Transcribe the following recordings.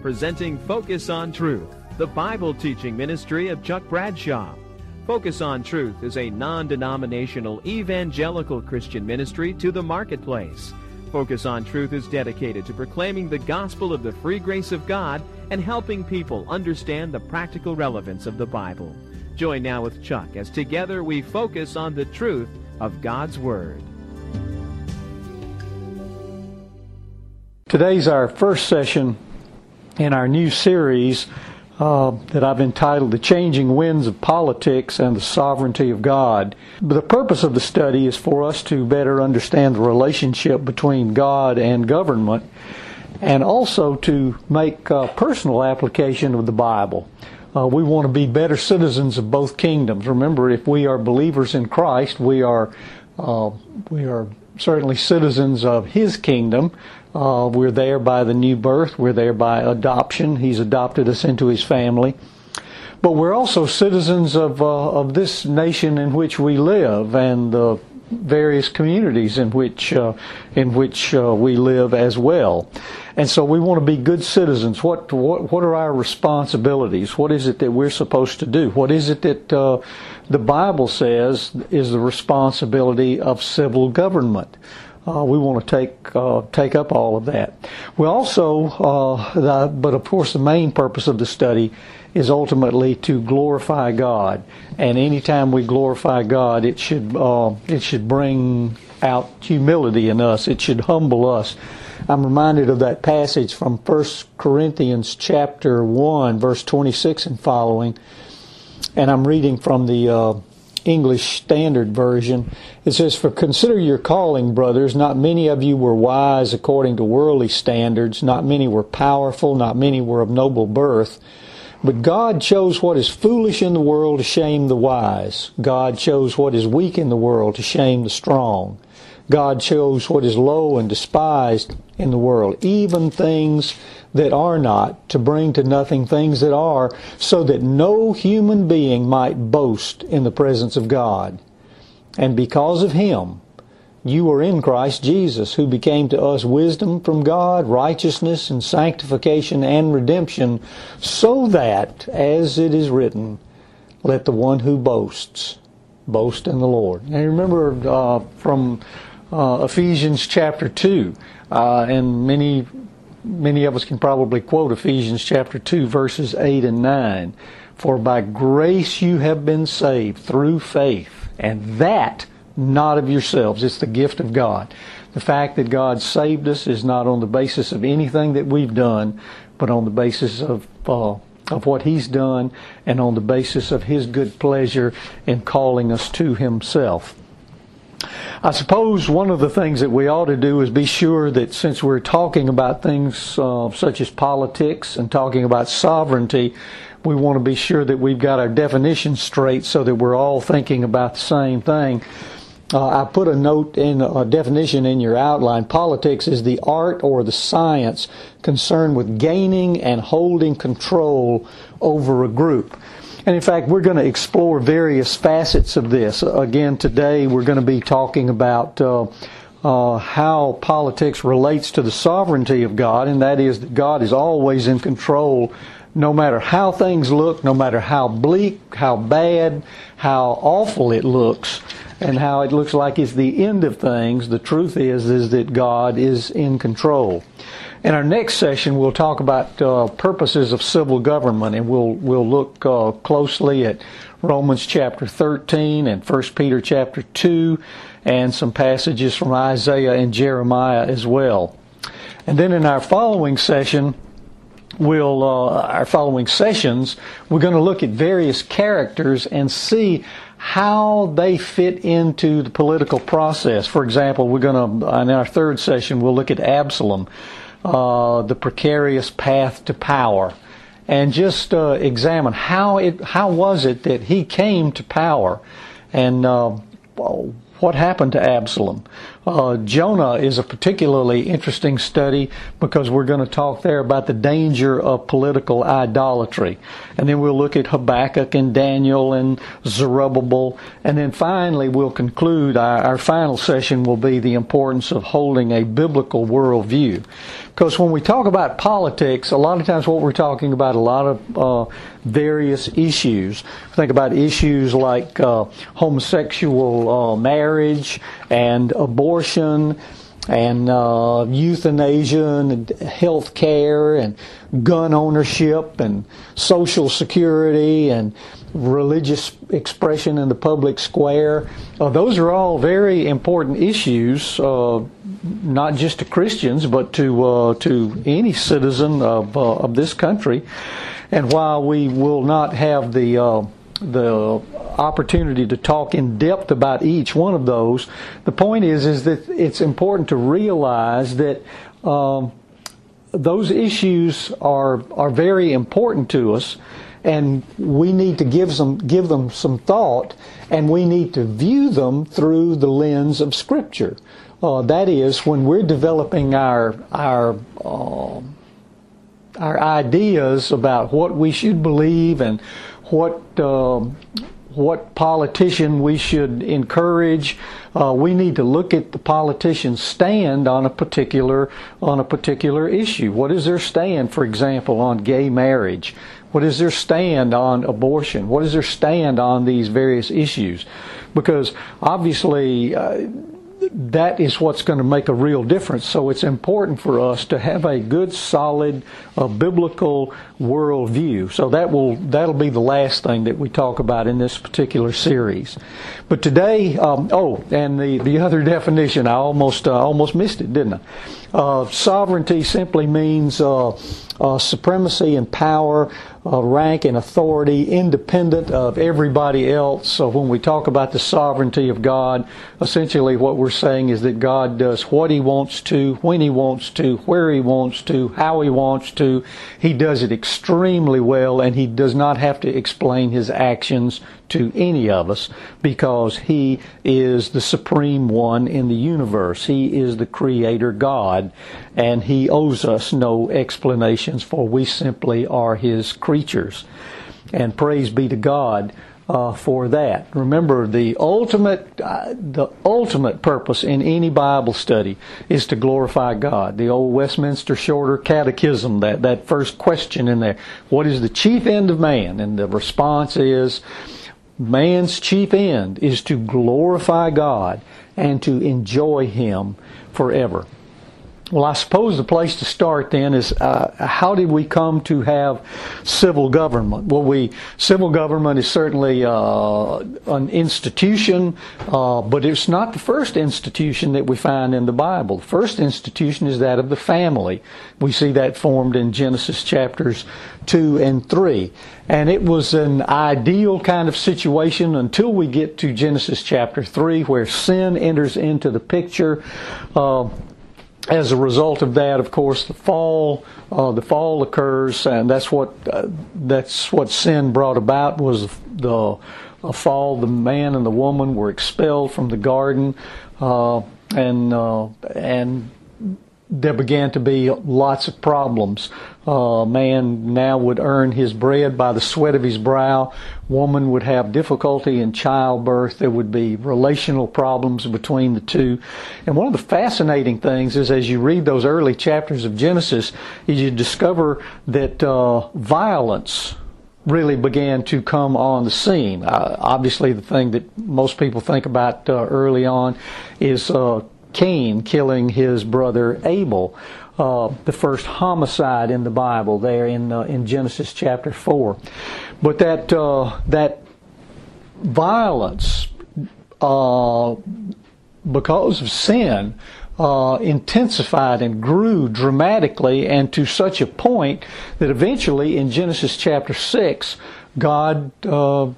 presenting Focus on Truth, the Bible teaching ministry of Chuck Bradshaw. Focus on Truth is a non denominational evangelical Christian ministry to the marketplace. Focus on Truth is dedicated to proclaiming the gospel of the free grace of God and helping people understand the practical relevance of the Bible. Join now with Chuck as together we focus on the truth of God's Word. Today's our first session in our new series uh, that I've entitled The Changing Winds of Politics and the Sovereignty of God. The purpose of the study is for us to better understand the relationship between God and government and also to make personal application of the Bible. Uh, we want to be better citizens of both kingdoms. Remember, if we are believers in Christ, we are uh, we are certainly citizens of His kingdom. Uh, we're there by the new birth. We're there by adoption. He's adopted us into His family. But we're also citizens of uh, of this nation in which we live and the various communities in which uh, in which uh, we live as well. And so we want to be good citizens. What, what, what are our responsibilities? What is it that we're supposed to do? What is it that uh, the Bible says is the responsibility of civil government? Uh, we want to take uh, take up all of that. We also, uh, the, but of course, the main purpose of the study is ultimately to glorify God. And anytime we glorify God, it should uh, it should bring out humility in us. It should humble us. I'm reminded of that passage from 1 Corinthians chapter 1, verse 26 and following. And I'm reading from the uh, English Standard Version. It says, For consider your calling, brothers. Not many of you were wise according to worldly standards. Not many were powerful. Not many were of noble birth. But God chose what is foolish in the world to shame the wise. God chose what is weak in the world to shame the strong. God chose what is low and despised in the world, even things that are not, to bring to nothing things that are, so that no human being might boast in the presence of God. And because of him, you are in Christ Jesus, who became to us wisdom from God, righteousness and sanctification and redemption, so that, as it is written, let the one who boasts boast in the Lord. Now remember uh, from uh, Ephesians chapter 2. Uh, and many, many of us can probably quote Ephesians chapter 2, verses 8 and 9. For by grace you have been saved through faith, and that not of yourselves. It's the gift of God. The fact that God saved us is not on the basis of anything that we've done, but on the basis of uh, of what He's done and on the basis of His good pleasure in calling us to Himself. I suppose one of the things that we ought to do is be sure that since we're talking about things uh, such as politics and talking about sovereignty, we want to be sure that we've got our definitions straight so that we're all thinking about the same thing. Uh, I put a note in a definition in your outline. Politics is the art or the science concerned with gaining and holding control over a group. And in fact, we're going to explore various facets of this. Again, today we're going to be talking about uh, uh, how politics relates to the sovereignty of God, and that is that God is always in control no matter how things look, no matter how bleak, how bad, how awful it looks, and how it looks like it's the end of things, the truth is is that God is in control. In our next session, we'll talk about uh, purposes of civil government, and we'll we'll look uh, closely at Romans chapter 13 and 1 Peter chapter 2, and some passages from Isaiah and Jeremiah as well. And then in our following session, we'll uh, our following sessions, we're going to look at various characters and see how they fit into the political process. For example, we're going to in our third session, we'll look at Absalom uh, the precarious path to power, and just uh, examine how it how was it that he came to power, and uh, what happened to Absalom. Uh, Jonah is a particularly interesting study because we're going to talk there about the danger of political idolatry. And then we'll look at Habakkuk and Daniel and Zerubbabel. And then finally, we'll conclude our, our final session will be the importance of holding a biblical worldview. Because when we talk about politics, a lot of times what we're talking about a lot of uh, various issues. Think about issues like uh, homosexual uh, marriage and abortion and uh, euthanasia and health care and gun ownership and social security and religious expression in the public square. Uh, those are all very important issues uh, not just to Christians, but to uh, to any citizen of uh, of this country. And while we will not have the uh, the opportunity to talk in depth about each one of those, the point is is that it's important to realize that. Um, those issues are are very important to us, and we need to give some give them some thought, and we need to view them through the lens of Scripture. Uh, that is, when we're developing our our uh, our ideas about what we should believe and what uh, what politician we should encourage. Uh, we need to look at the politician's stand on a particular on a particular issue. What is their stand, for example, on gay marriage? What is their stand on abortion? What is their stand on these various issues? Because obviously uh, that is what's going to make a real difference. So it's important for us to have a good, solid, uh, biblical worldview. So that will that'll be the last thing that we talk about in this particular series. But today, um, oh, and the the other definition, I almost uh, almost missed it, didn't I? Uh, sovereignty simply means uh, supremacy and power, uh, rank and authority, independent of everybody else. So when we talk about the sovereignty of God, essentially what we're saying is that God does what He wants to, when He wants to, where He wants to, how He wants to. He does it extremely well, and He does not have to explain His actions to any of us because He is the supreme one in the universe. He is the Creator God, and He owes us no explanations, for we simply are His creatures. And praise be to God. Uh, for that. Remember, the ultimate uh, the ultimate purpose in any Bible study is to glorify God. The old Westminster Shorter Catechism, that that first question in there, what is the chief end of man? And the response is man's chief end is to glorify God and to enjoy Him forever. Well, I suppose the place to start then is uh, how did we come to have civil government? Well, we civil government is certainly uh, an institution, uh, but it's not the first institution that we find in the Bible. The first institution is that of the family. We see that formed in Genesis chapters two and three, and it was an ideal kind of situation until we get to Genesis chapter three, where sin enters into the picture. As a result of that, of course, the fall uh, the fall occurs, and that's what uh, that's what sin brought about was the fall. The man and the woman were expelled from the garden, uh, and uh, and there began to be lots of problems. Uh, man now would earn his bread by the sweat of his brow. Woman would have difficulty in childbirth. There would be relational problems between the two. And one of the fascinating things is as you read those early chapters of Genesis, is you discover that uh, violence really began to come on the scene. Uh, obviously, the thing that most people think about uh, early on is uh, Cain killing his brother Abel. Uh, the first homicide in the Bible there in uh, in Genesis chapter four, but that uh, that violence uh, because of sin uh, intensified and grew dramatically and to such a point that eventually in Genesis chapter six, God uh,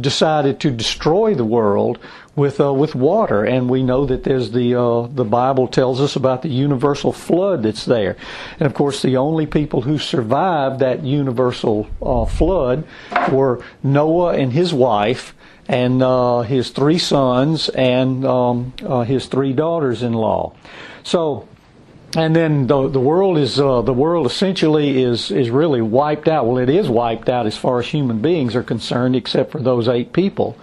decided to destroy the world with uh, with water, and we know that there's the uh, the Bible tells us about the universal flood that's there, and of course the only people who survived that universal uh, flood were Noah and his wife, and uh, his three sons and um, uh, his three daughters-in-law. So, and then the the world is uh, the world essentially is is really wiped out. Well, it is wiped out as far as human beings are concerned, except for those eight people.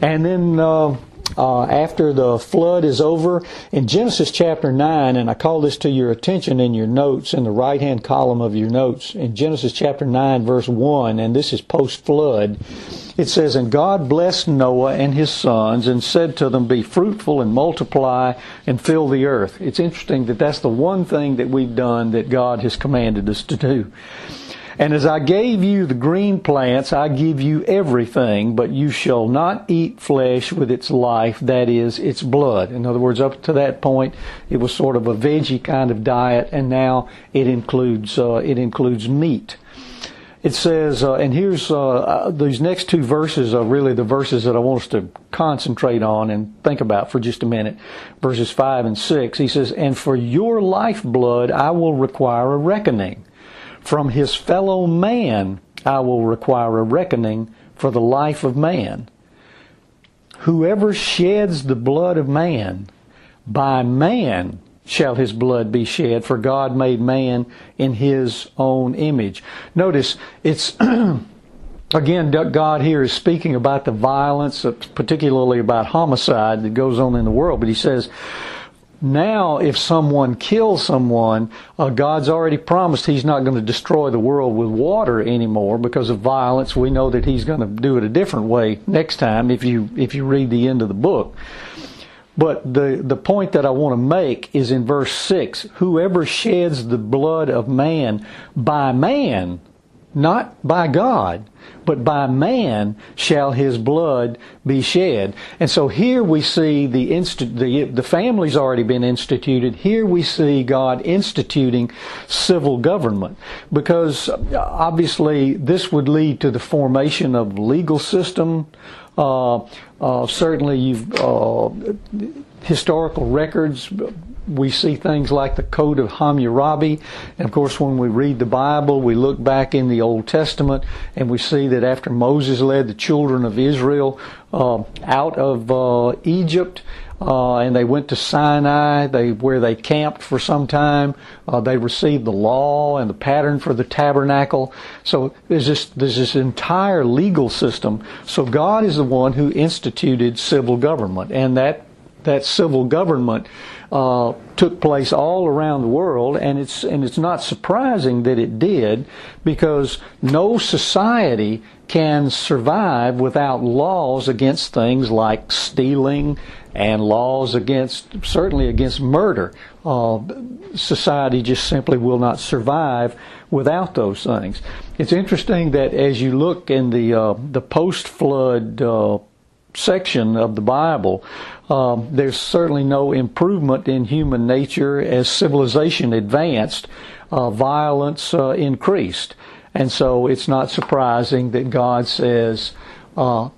And then uh, uh, after the flood is over in Genesis chapter 9, and I call this to your attention in your notes, in the right hand column of your notes, in Genesis chapter 9, verse 1, and this is post flood. It says, And God blessed Noah and his sons and said to them, Be fruitful and multiply and fill the earth. It's interesting that that's the one thing that we've done that God has commanded us to do. And as I gave you the green plants, I give you everything, but you shall not eat flesh with its life, that is, its blood. In other words, up to that point, it was sort of a veggie kind of diet, and now it includes uh, it includes meat. It says, uh, and here's uh, uh these next two verses are really the verses that I want us to concentrate on and think about for just a minute. Verses five and six. He says, "And for your lifeblood I will require a reckoning." From his fellow man I will require a reckoning for the life of man. Whoever sheds the blood of man, by man shall his blood be shed, for God made man in his own image. Notice, it's again, God here is speaking about the violence, particularly about homicide that goes on in the world, but he says, now, if someone kills someone, uh, God's already promised He's not going to destroy the world with water anymore because of violence. We know that He's going to do it a different way next time if you if you read the end of the book. But the, the point that I want to make is in verse 6 whoever sheds the blood of man by man, not by God, but by man shall his blood be shed. And so here we see the, insti- the, the family's already been instituted. Here we see God instituting civil government because obviously this would lead to the formation of legal system. Uh, uh, certainly you've, uh, historical records we see things like the Code of Hammurabi. And of course, when we read the Bible, we look back in the Old Testament and we see that after Moses led the children of Israel uh, out of uh, Egypt, uh, and they went to Sinai, they, where they camped for some time. Uh, they received the law and the pattern for the tabernacle. So there's this, there's this entire legal system. So God is the one who instituted civil government, and that that civil government uh, took place all around the world, and it's and it's not surprising that it did, because no society can survive without laws against things like stealing and laws against certainly against murder. Uh, society just simply will not survive without those things. It's interesting that as you look in the uh, the post flood uh, section of the Bible, um, there's certainly no improvement in human nature as civilization advanced. Uh, violence uh, increased. And so it's not surprising that God says, uh,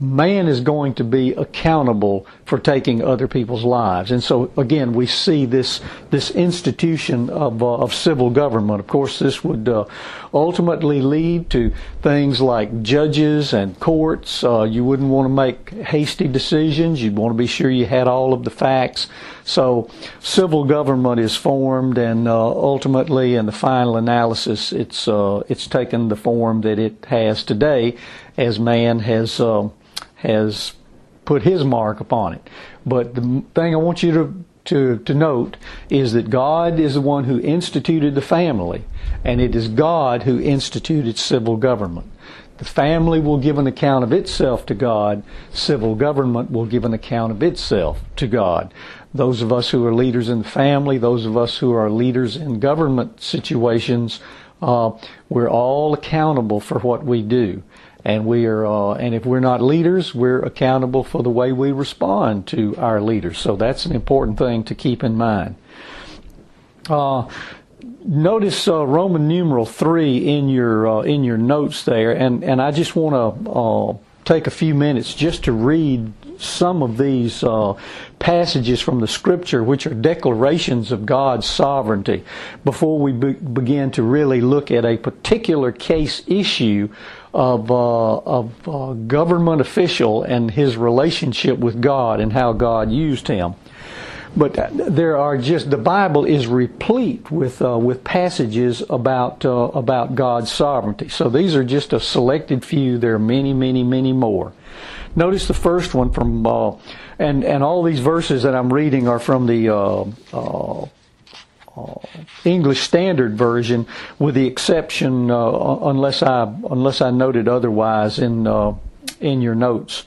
man is going to be accountable for taking other people's lives. And so again, we see this this institution of uh, of civil government. Of course, this would uh, ultimately lead to things like judges and courts. Uh, you wouldn't want to make hasty decisions. You'd want to be sure you had all of the facts. So civil government is formed, and uh, ultimately, in the final analysis, it's uh, it's taken the form that it has today, as man has uh, has put his mark upon it. But the thing I want you to to, to note is that God is the one who instituted the family, and it is God who instituted civil government. The family will give an account of itself to God. Civil government will give an account of itself to God. Those of us who are leaders in the family, those of us who are leaders in government situations, uh, we're all accountable for what we do and we are uh, and if we're not leaders we're accountable for the way we respond to our leaders. So that's an important thing to keep in mind. Uh, notice uh, roman numeral 3 in your uh, in your notes there. And and i just want to uh, take a few minutes just to read some of these uh, passages from the scripture, which are declarations of God's sovereignty, before we be- begin to really look at a particular case issue of, uh, of uh, government official and his relationship with God and how God used him. But there are just the Bible is replete with uh, with passages about uh, about God's sovereignty. So these are just a selected few. There are many, many, many more. Notice the first one from uh, and and all these verses that I'm reading are from the Uh, English Standard Version, with the exception uh, unless I unless I noted otherwise in uh, in your notes.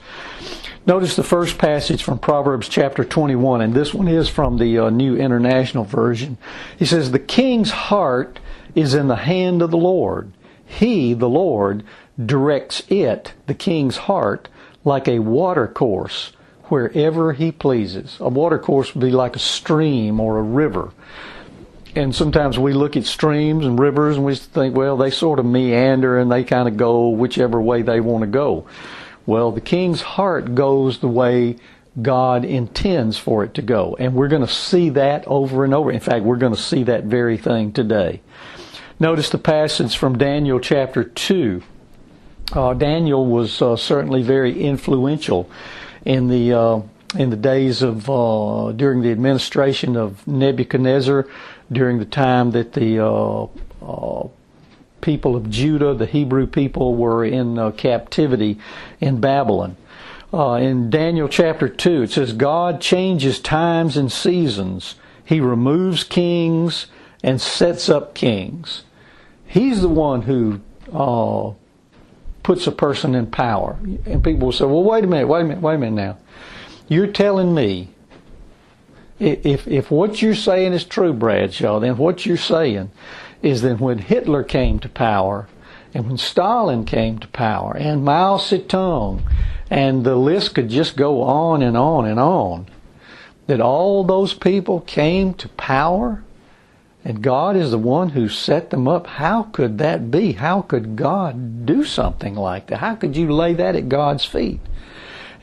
Notice the first passage from Proverbs chapter 21, and this one is from the uh, New International Version. He says, The king's heart is in the hand of the Lord. He, the Lord, directs it, the king's heart, like a watercourse wherever he pleases. A watercourse would be like a stream or a river. And sometimes we look at streams and rivers and we think, well, they sort of meander and they kind of go whichever way they want to go. Well, the king's heart goes the way God intends for it to go. And we're going to see that over and over. In fact, we're going to see that very thing today. Notice the passage from Daniel chapter 2. Uh, Daniel was uh, certainly very influential in the uh, in the days of uh, during the administration of Nebuchadnezzar, during the time that the uh, uh, people of Judah, the Hebrew people, were in uh, captivity in Babylon. Uh, in Daniel chapter 2, it says, God changes times and seasons. He removes kings and sets up kings. He's the one who uh, puts a person in power. And people will say, well, wait a minute, wait a minute, wait a minute now. You're telling me if, if what you're saying is true, Bradshaw, then what you're saying is that when Hitler came to power, and when Stalin came to power, and Mao Zedong, and the list could just go on and on and on, that all those people came to power, and God is the one who set them up. How could that be? How could God do something like that? How could you lay that at God's feet?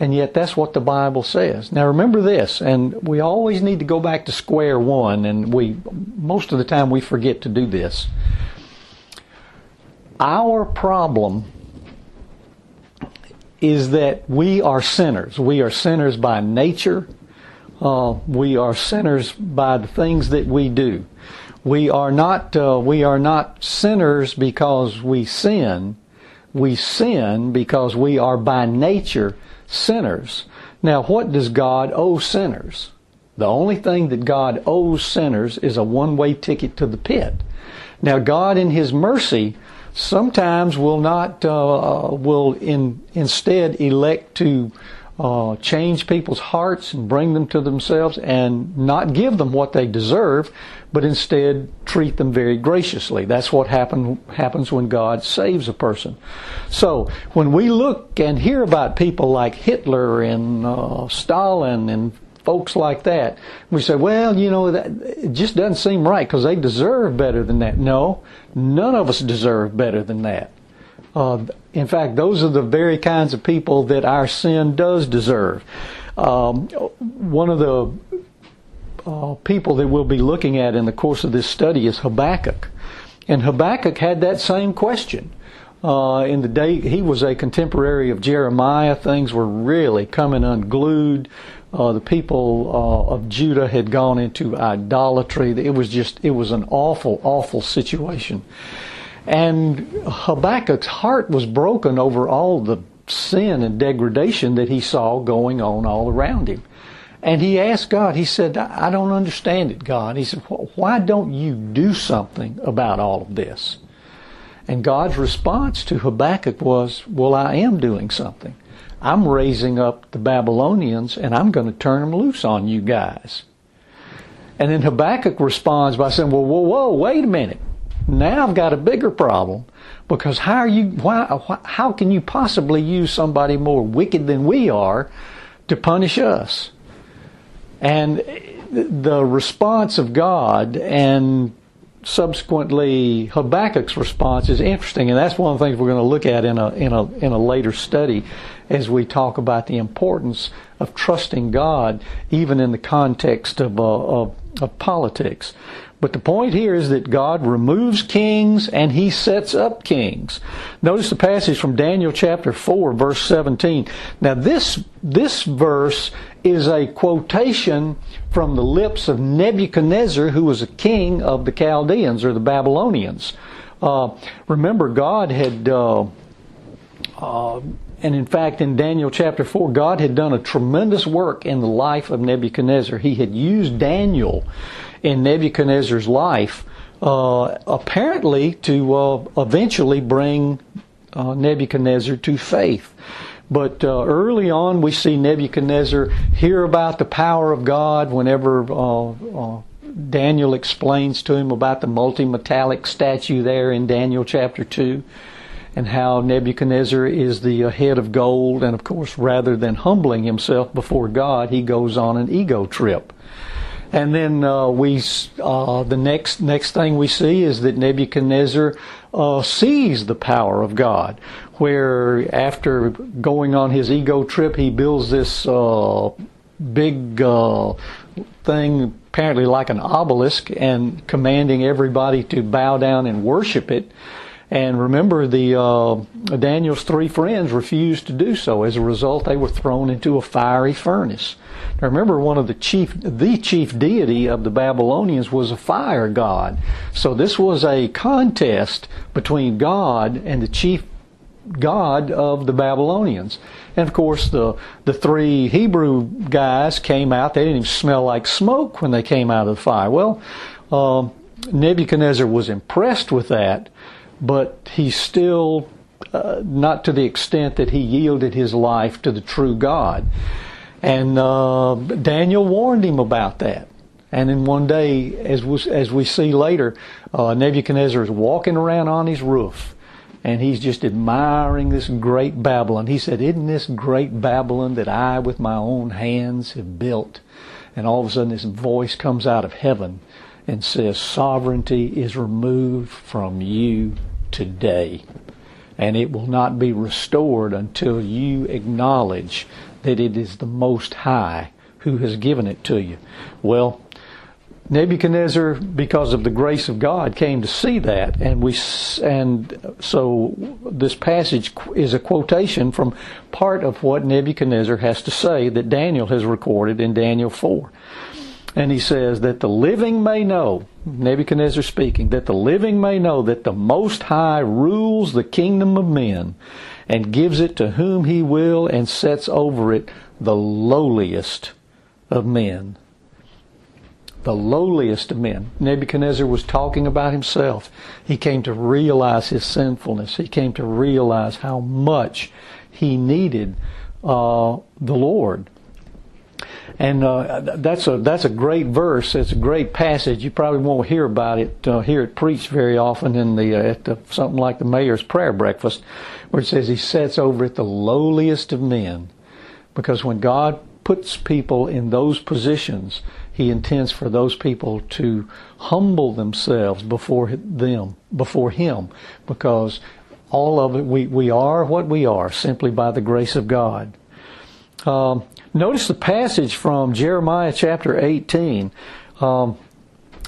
And yet that's what the Bible says. Now remember this, and we always need to go back to square one, and we, most of the time we forget to do this. Our problem is that we are sinners. We are sinners by nature. Uh, we are sinners by the things that we do. We are not uh, we are not sinners because we sin. We sin because we are by nature sinners. Now, what does God owe sinners? The only thing that God owes sinners is a one way ticket to the pit. Now, God, in His mercy, sometimes will not, uh, will in, instead elect to uh, change people's hearts and bring them to themselves and not give them what they deserve, but instead treat them very graciously. That's what happen, happens when God saves a person. So when we look and hear about people like Hitler and uh, Stalin and folks like that, we say, well, you know, that, it just doesn't seem right because they deserve better than that. No, none of us deserve better than that. Uh, in fact, those are the very kinds of people that our sin does deserve. Um, one of the uh, people that we'll be looking at in the course of this study is Habakkuk. And Habakkuk had that same question. Uh, in the day he was a contemporary of Jeremiah, things were really coming unglued. Uh, the people uh, of Judah had gone into idolatry. It was just, it was an awful, awful situation. And Habakkuk's heart was broken over all the sin and degradation that he saw going on all around him. And he asked God, he said, I don't understand it, God. He said, why don't you do something about all of this? And God's response to Habakkuk was, well, I am doing something. I'm raising up the Babylonians and I'm going to turn them loose on you guys. And then Habakkuk responds by saying, well, whoa, whoa, wait a minute. Now I've got a bigger problem because how are you, why, how can you possibly use somebody more wicked than we are to punish us? And the response of God and subsequently Habakkuk's response is interesting, and that's one of the things we're going to look at in a in a in a later study as we talk about the importance of trusting God, even in the context of uh, of, of politics. But the point here is that God removes kings and he sets up kings. Notice the passage from Daniel chapter 4 verse 17. Now this, this verse is a quotation from the lips of Nebuchadnezzar who was a king of the Chaldeans or the Babylonians. Uh, remember God had, uh, uh, and in fact, in Daniel chapter 4, God had done a tremendous work in the life of Nebuchadnezzar. He had used Daniel in Nebuchadnezzar's life, uh, apparently to uh, eventually bring uh, Nebuchadnezzar to faith. But uh, early on, we see Nebuchadnezzar hear about the power of God whenever uh, uh, Daniel explains to him about the multi-metallic statue there in Daniel chapter 2 and how Nebuchadnezzar is the head of gold. And of course, rather than humbling himself before God, he goes on an ego trip. And then uh, we, uh, the next next thing we see is that Nebuchadnezzar uh, sees the power of God. Where after going on his ego trip, he builds this uh, big uh, thing, apparently like an obelisk, and commanding everybody to bow down and worship it. And remember, the uh, Daniel's three friends refused to do so. As a result, they were thrown into a fiery furnace. Now remember, one of the chief, the chief deity of the Babylonians was a fire god. So this was a contest between God and the chief god of the Babylonians. And of course, the, the three Hebrew guys came out. They didn't even smell like smoke when they came out of the fire. Well, uh, Nebuchadnezzar was impressed with that, but he still, uh, not to the extent that he yielded his life to the true God. And uh, Daniel warned him about that. And then one day, as we, as we see later, uh, Nebuchadnezzar is walking around on his roof and he's just admiring this great Babylon. He said, Isn't this great Babylon that I with my own hands have built? And all of a sudden, this voice comes out of heaven and says, Sovereignty is removed from you today. And it will not be restored until you acknowledge that it is the Most High who has given it to you. Well, Nebuchadnezzar, because of the grace of God, came to see that, and we and so this passage is a quotation from part of what Nebuchadnezzar has to say that Daniel has recorded in Daniel four, and he says that the living may know, Nebuchadnezzar speaking, that the living may know that the Most High rules the kingdom of men, and gives it to whom he will, and sets over it the lowliest of men. The lowliest of men. Nebuchadnezzar was talking about himself. He came to realize his sinfulness. He came to realize how much he needed uh, the Lord. And uh, that's a that's a great verse. It's a great passage. You probably won't hear about it, uh, hear it preached very often in the uh, at the, something like the mayor's prayer breakfast, where it says He sets over it the lowliest of men, because when God puts people in those positions, He intends for those people to humble themselves before them, before Him, because all of it we we are what we are simply by the grace of God. Um, Notice the passage from Jeremiah chapter 18. Um,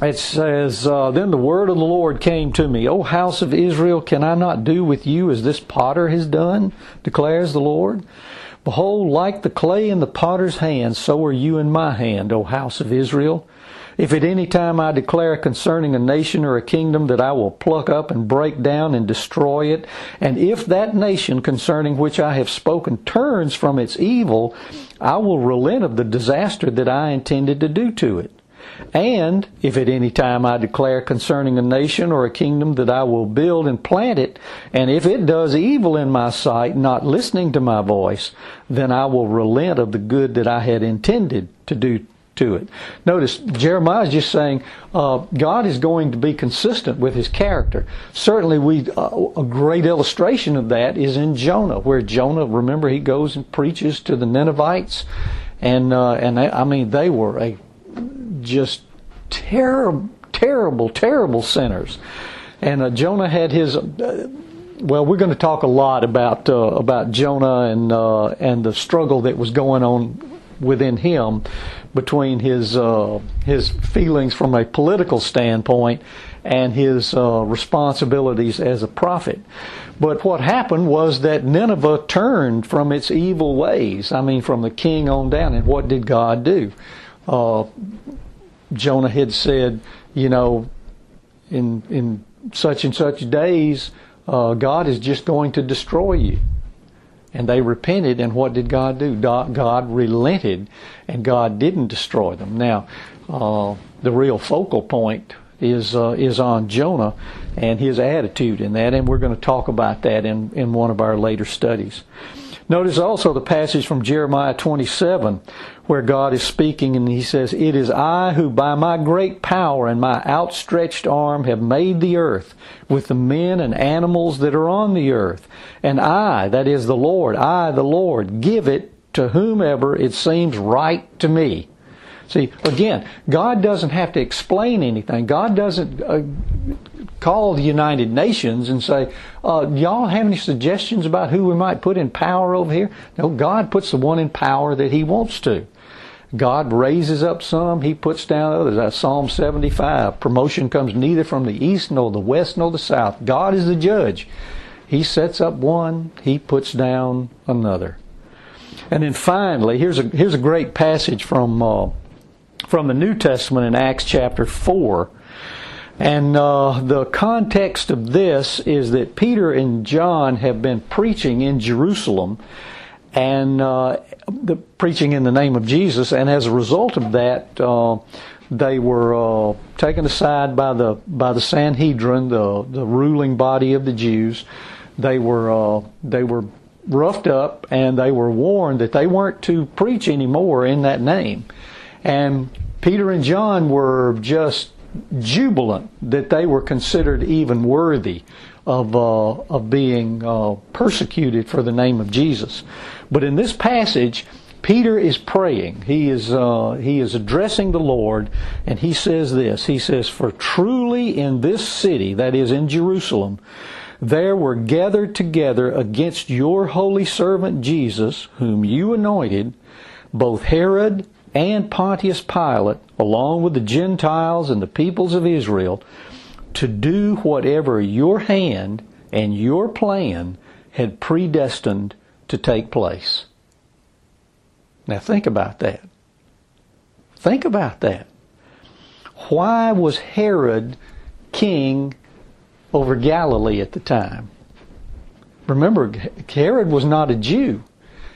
it says, uh, Then the word of the Lord came to me, O house of Israel, can I not do with you as this potter has done? declares the Lord. Behold, like the clay in the potter's hand, so are you in my hand, O house of Israel. If at any time I declare concerning a nation or a kingdom that I will pluck up and break down and destroy it, and if that nation concerning which I have spoken turns from its evil, I will relent of the disaster that I intended to do to it. And if at any time I declare concerning a nation or a kingdom that I will build and plant it, and if it does evil in my sight, not listening to my voice, then I will relent of the good that I had intended to do to it. Notice Jeremiah is just saying uh, God is going to be consistent with His character. Certainly, we uh, a great illustration of that is in Jonah, where Jonah, remember, he goes and preaches to the Ninevites, and uh, and they, I mean they were a just terrible, terrible, terrible sinners, and uh, Jonah had his. Uh, well, we're going to talk a lot about uh, about Jonah and and the struggle that was going on within him between his uh, his feelings from a political standpoint and his uh, responsibilities as a prophet. But what happened was that Nineveh turned from its evil ways. I mean, from the king on down. And what did God do? Uh, Jonah had said, you know, in in such and such days, uh, God is just going to destroy you. And they repented, and what did God do? God relented, and God didn't destroy them. Now, uh, the real focal point is uh, is on Jonah and his attitude in that, and we're going to talk about that in, in one of our later studies. Notice also the passage from Jeremiah 27 where God is speaking and he says, It is I who by my great power and my outstretched arm have made the earth with the men and animals that are on the earth. And I, that is the Lord, I, the Lord, give it to whomever it seems right to me. See, again, God doesn't have to explain anything. God doesn't uh, call the United Nations and say, uh, y'all have any suggestions about who we might put in power over here? No, God puts the one in power that He wants to. God raises up some, He puts down others. That's Psalm 75. Promotion comes neither from the east, nor the west, nor the south. God is the judge. He sets up one, He puts down another. And then finally, here's a, here's a great passage from, uh, from the New Testament in Acts chapter 4. And uh, the context of this is that Peter and John have been preaching in Jerusalem and uh, the, preaching in the name of Jesus, and as a result of that, uh, they were uh, taken aside by the by the Sanhedrin, the the ruling body of the Jews. They were uh, they were roughed up, and they were warned that they weren't to preach anymore in that name. And Peter and John were just jubilant that they were considered even worthy of, uh, of being uh, persecuted for the name of Jesus. But in this passage, Peter is praying. He is, uh, he is addressing the Lord, and he says this. He says, For truly in this city, that is in Jerusalem, there were gathered together against your holy servant Jesus, whom you anointed, both Herod and Pontius Pilate, along with the Gentiles and the peoples of Israel, to do whatever your hand and your plan had predestined to take place. Now think about that. Think about that. Why was Herod king over Galilee at the time? Remember, Herod was not a Jew.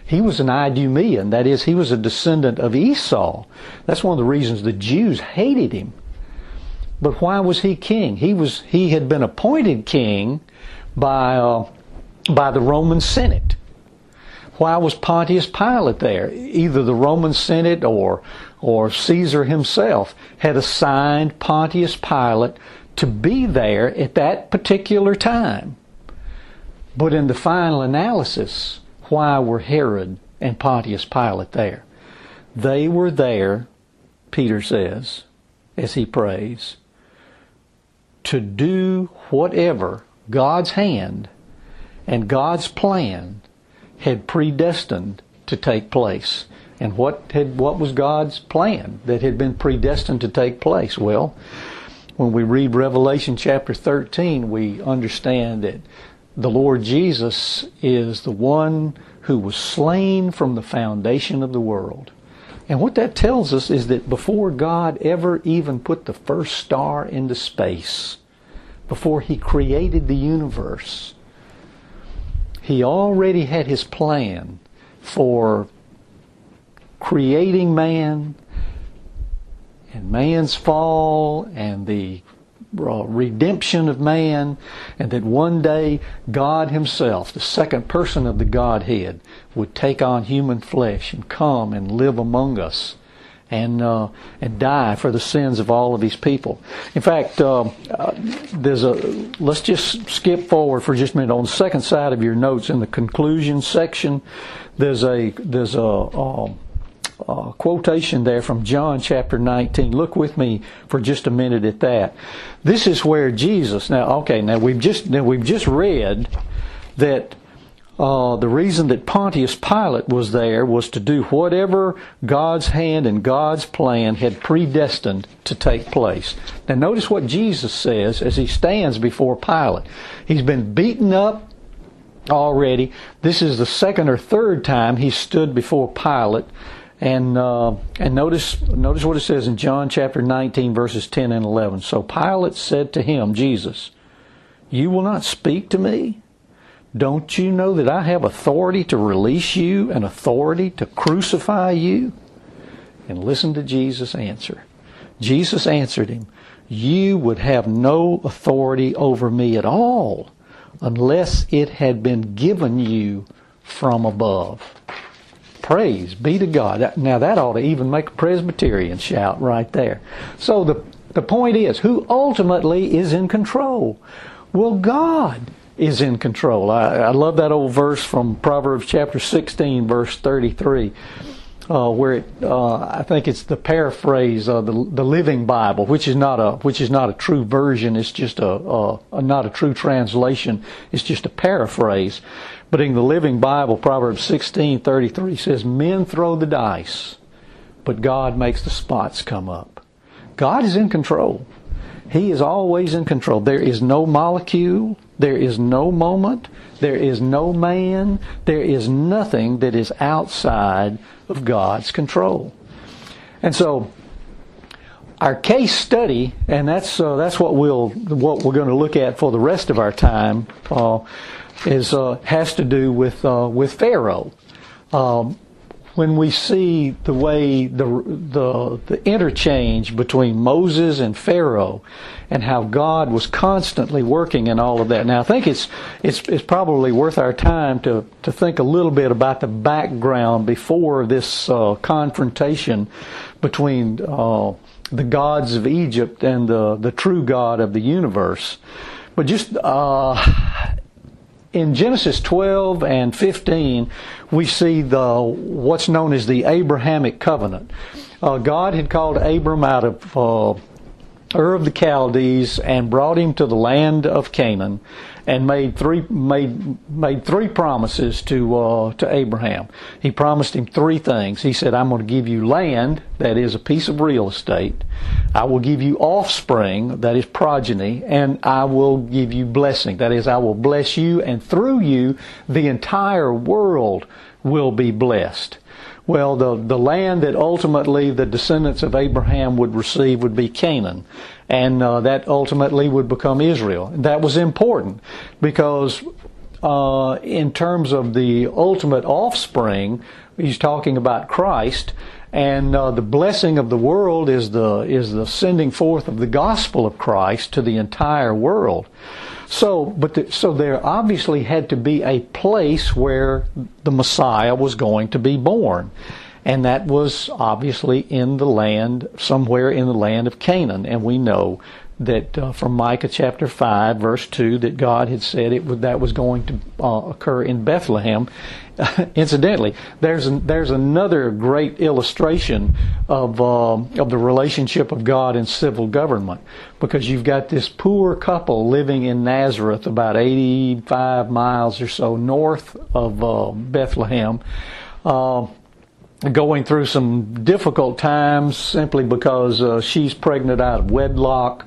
He was an Idumean. That is, he was a descendant of Esau. That's one of the reasons the Jews hated him. But why was he king? He was he had been appointed king by uh, by the Roman Senate. Why was Pontius Pilate there? Either the Roman Senate or or Caesar himself had assigned Pontius Pilate to be there at that particular time. But in the final analysis, why were Herod and Pontius Pilate there? They were there, Peter says, as he prays, to do whatever God's hand and God's plan had predestined to take place. And what had what was God's plan that had been predestined to take place? Well, when we read Revelation chapter 13, we understand that the Lord Jesus is the one who was slain from the foundation of the world. And what that tells us is that before God ever even put the first star into space, before He created the universe, He already had His plan for creating man and man's fall and the redemption of man, and that one day God Himself, the second person of the Godhead, would take on human flesh and come and live among us and uh, and die for the sins of all of these people. In fact, uh, uh, there's a let's just skip forward for just a minute on the second side of your notes in the conclusion section. There's a there's a, a um, uh, quotation there from John chapter 19. Look with me for just a minute at that. This is where Jesus. Now, okay, now we've just now we've just read that uh, the reason that Pontius Pilate was there was to do whatever God's hand and God's plan had predestined to take place. Now, notice what Jesus says as he stands before Pilate. He's been beaten up already. This is the second or third time he stood before Pilate. And uh, and notice notice what it says in John chapter 19 verses 10 and 11. So Pilate said to him, Jesus, you will not speak to me? Don't you know that I have authority to release you and authority to crucify you? And listen to Jesus' answer. Jesus answered him, You would have no authority over me at all unless it had been given you from above. Praise be to God. Now that ought to even make a Presbyterian shout right there. So the, the point is, who ultimately is in control? Well, God is in control. I, I love that old verse from Proverbs chapter 16, verse 33. Uh, where it, uh, I think it's the paraphrase of the, the Living Bible, which is not a which is not a true version. It's just a, a, a, not a true translation. It's just a paraphrase. But in the Living Bible, Proverbs sixteen thirty three says, "Men throw the dice, but God makes the spots come up." God is in control. He is always in control. There is no molecule, there is no moment, there is no man, there is nothing that is outside of God's control. And so, our case study, and that's uh, that's what we'll what we're going to look at for the rest of our time, uh, is uh, has to do with uh, with Pharaoh. Um, when we see the way the, the, the interchange between Moses and Pharaoh and how God was constantly working in all of that. Now, I think it's, it's, it's probably worth our time to, to think a little bit about the background before this uh, confrontation between uh, the gods of Egypt and the, the true God of the universe. But just uh, in Genesis 12 and 15, we see the what's known as the Abrahamic covenant. Uh, God had called Abram out of uh, Ur of the Chaldees and brought him to the land of Canaan, and made three made made three promises to uh, to Abraham. He promised him three things. He said, "I'm going to give you land that is a piece of real estate. I will give you offspring that is progeny, and I will give you blessing. That is, I will bless you, and through you, the entire world will be blessed." Well, the, the land that ultimately the descendants of Abraham would receive would be Canaan. And uh, that ultimately would become Israel. That was important because uh, in terms of the ultimate offspring, he's talking about Christ, and uh, the blessing of the world is the is the sending forth of the gospel of Christ to the entire world. So, but the, so there obviously had to be a place where the Messiah was going to be born. And that was obviously in the land, somewhere in the land of Canaan. And we know that uh, from Micah chapter 5, verse 2, that God had said it would, that was going to uh, occur in Bethlehem. incidentally, there's an, there's another great illustration of uh, of the relationship of God and civil government, because you've got this poor couple living in Nazareth, about 85 miles or so north of uh, Bethlehem. Going through some difficult times simply because uh, she's pregnant out of wedlock,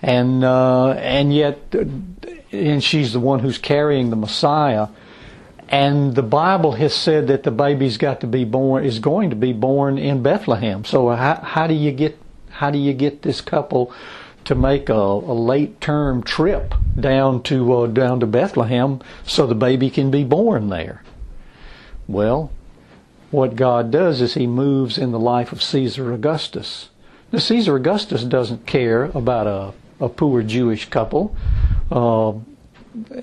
and uh, and yet, and she's the one who's carrying the Messiah. And the Bible has said that the baby's got to be born is going to be born in Bethlehem. So how, how do you get how do you get this couple to make a, a late term trip down to uh, down to Bethlehem so the baby can be born there? Well, what God does is He moves in the life of Caesar Augustus. Now, Caesar Augustus doesn't care about a, a poor Jewish couple. Uh,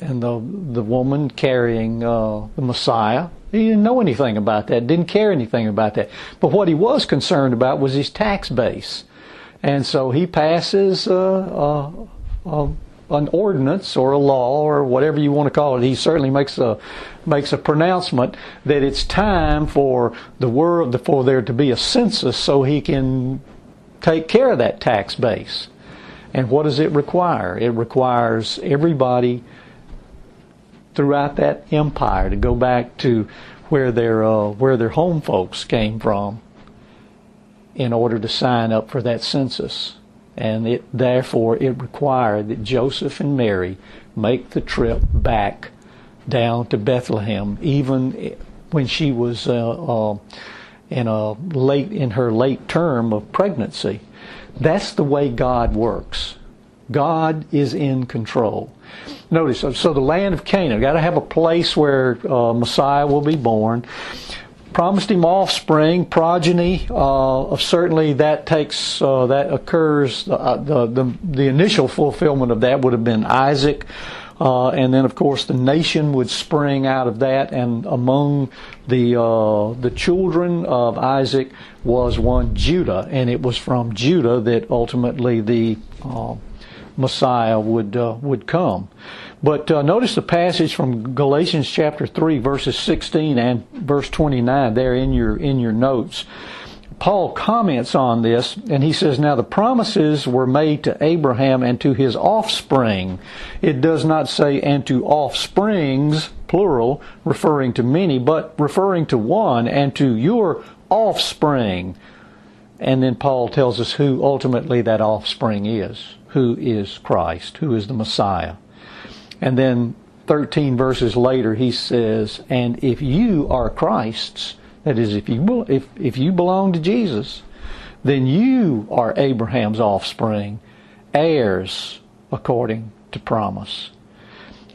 and the the woman carrying uh, the Messiah. He didn't know anything about that. Didn't care anything about that. But what he was concerned about was his tax base, and so he passes uh, uh, an ordinance or a law or whatever you want to call it. He certainly makes a makes a pronouncement that it's time for the world for there to be a census so he can take care of that tax base. And what does it require? It requires everybody throughout that empire to go back to where their uh, where their home folks came from in order to sign up for that census. And it therefore it required that Joseph and Mary make the trip back down to Bethlehem, even when she was uh, uh, in a late in her late term of pregnancy. That's the way God works. God is in control. Notice, so the land of Canaan, got to have a place where uh, Messiah will be born. Promised him offspring, progeny. Uh, certainly, that takes uh, that occurs. Uh, the, the the initial fulfillment of that would have been Isaac. Uh, and then, of course, the nation would spring out of that. And among the uh, the children of Isaac was one Judah, and it was from Judah that ultimately the uh, Messiah would would come. But uh, notice the passage from Galatians chapter three, verses sixteen and verse twenty nine there in your in your notes. Paul comments on this and he says, Now the promises were made to Abraham and to his offspring. It does not say, and to offsprings, plural, referring to many, but referring to one, and to your offspring. And then Paul tells us who ultimately that offspring is who is Christ, who is the Messiah. And then 13 verses later, he says, And if you are Christ's, that is, if you, if, if you belong to Jesus, then you are Abraham's offspring, heirs according to promise.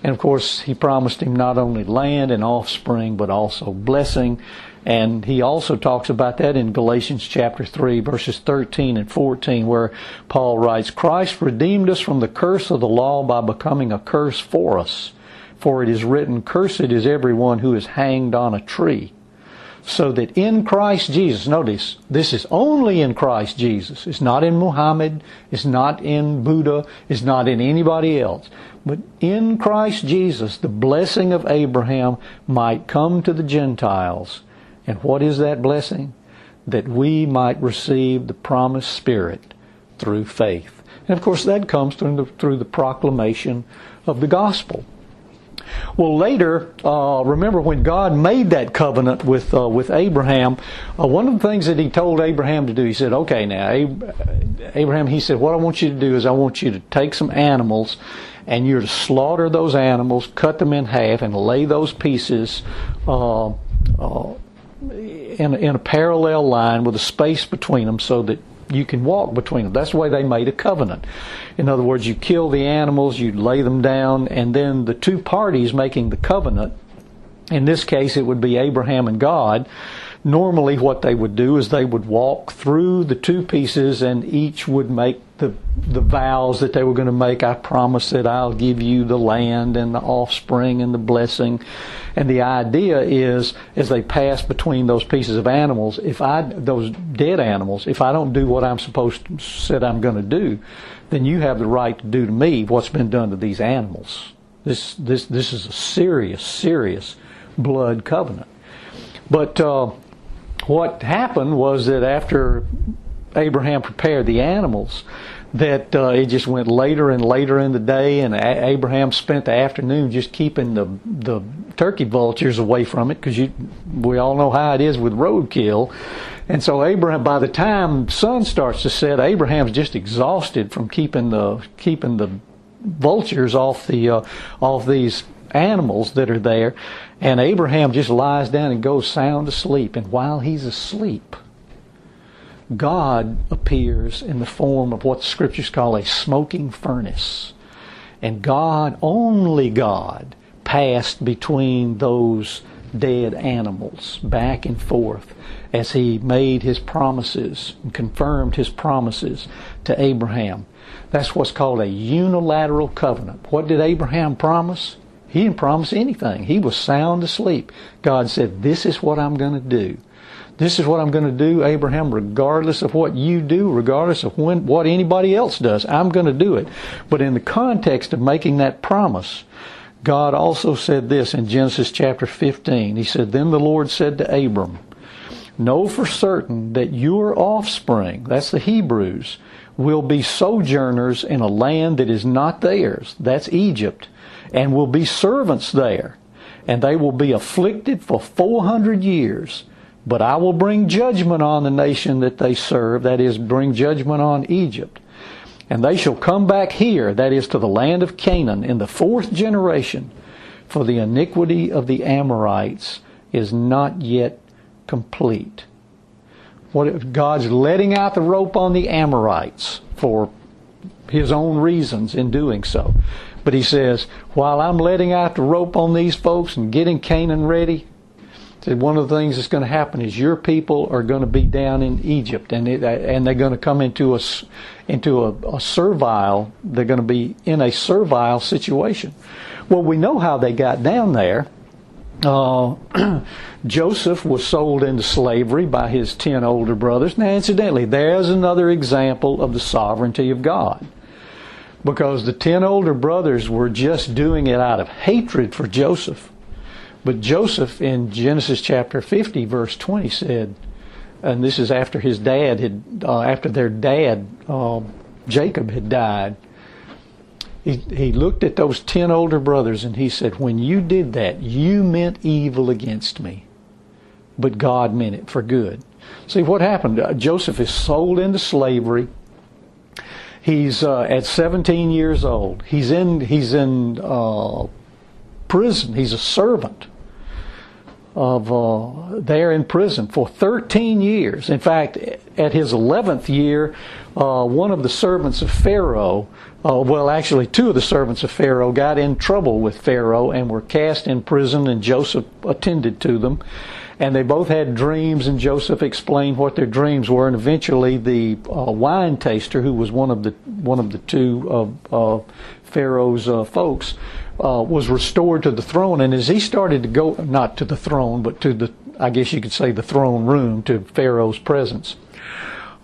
And of course, he promised him not only land and offspring, but also blessing. And he also talks about that in Galatians chapter 3, verses 13 and 14, where Paul writes, Christ redeemed us from the curse of the law by becoming a curse for us. For it is written, Cursed is everyone who is hanged on a tree so that in Christ Jesus, notice, this is only in Christ Jesus. It's not in Muhammad, it's not in Buddha, it's not in anybody else. But in Christ Jesus, the blessing of Abraham might come to the Gentiles. And what is that blessing? That we might receive the promised Spirit through faith. And of course, that comes through the, through the proclamation of the gospel. Well, later, uh, remember when God made that covenant with uh, with Abraham, uh, one of the things that He told Abraham to do, He said, "Okay, now, Abraham," He said, "What I want you to do is I want you to take some animals." And you're to slaughter those animals, cut them in half, and lay those pieces uh, uh, in, in a parallel line with a space between them so that you can walk between them. That's the way they made a covenant. In other words, you kill the animals, you lay them down, and then the two parties making the covenant, in this case it would be Abraham and God, normally what they would do is they would walk through the two pieces and each would make the the vows that they were going to make. I promise that I'll give you the land and the offspring and the blessing. And the idea is, as they pass between those pieces of animals, if I those dead animals, if I don't do what I'm supposed to said I'm going to do, then you have the right to do to me what's been done to these animals. This this this is a serious, serious blood covenant. But uh, what happened was that after Abraham prepared the animals, that uh, it just went later and later in the day, and a- Abraham spent the afternoon just keeping the the turkey vultures away from it because we all know how it is with roadkill. And so Abraham, by the time sun starts to set, Abraham's just exhausted from keeping the keeping the vultures off the uh, off these animals that are there. And Abraham just lies down and goes sound asleep. And while he's asleep, God appears in the form of what the scriptures call a smoking furnace. And God, only God, passed between those dead animals back and forth as he made his promises and confirmed his promises to Abraham. That's what's called a unilateral covenant. What did Abraham promise? He didn't promise anything. He was sound asleep. God said, This is what I'm going to do. This is what I'm going to do, Abraham, regardless of what you do, regardless of when, what anybody else does. I'm going to do it. But in the context of making that promise, God also said this in Genesis chapter 15. He said, Then the Lord said to Abram, Know for certain that your offspring, that's the Hebrews, will be sojourners in a land that is not theirs, that's Egypt, and will be servants there, and they will be afflicted for 400 years. But I will bring judgment on the nation that they serve, that is, bring judgment on Egypt. And they shall come back here, that is, to the land of Canaan, in the fourth generation, for the iniquity of the Amorites is not yet complete. What God's letting out the rope on the Amorites for his own reasons in doing so. But he says, while I'm letting out the rope on these folks and getting Canaan ready, said one of the things that's going to happen is your people are going to be down in Egypt, and it, and they're going to come into a into a, a servile. They're going to be in a servile situation. Well, we know how they got down there. Uh, Joseph was sold into slavery by his ten older brothers. Now, incidentally, there's another example of the sovereignty of God. Because the ten older brothers were just doing it out of hatred for Joseph. But Joseph in Genesis chapter 50, verse 20 said, and this is after his dad had, uh, after their dad, uh, Jacob, had died. He, he looked at those ten older brothers and he said, When you did that, you meant evil against me, but God meant it for good. See what happened? Uh, Joseph is sold into slavery. He's uh, at 17 years old. He's in he's in uh, prison. He's a servant of uh, there in prison for 13 years. In fact, at his 11th year, uh, one of the servants of Pharaoh, uh, well, actually, two of the servants of Pharaoh got in trouble with Pharaoh and were cast in prison, and Joseph attended to them. And they both had dreams, and Joseph explained what their dreams were. And eventually, the uh, wine taster, who was one of the one of the two of Pharaoh's uh, folks, uh, was restored to the throne. And as he started to go, not to the throne, but to the, I guess you could say, the throne room, to Pharaoh's presence.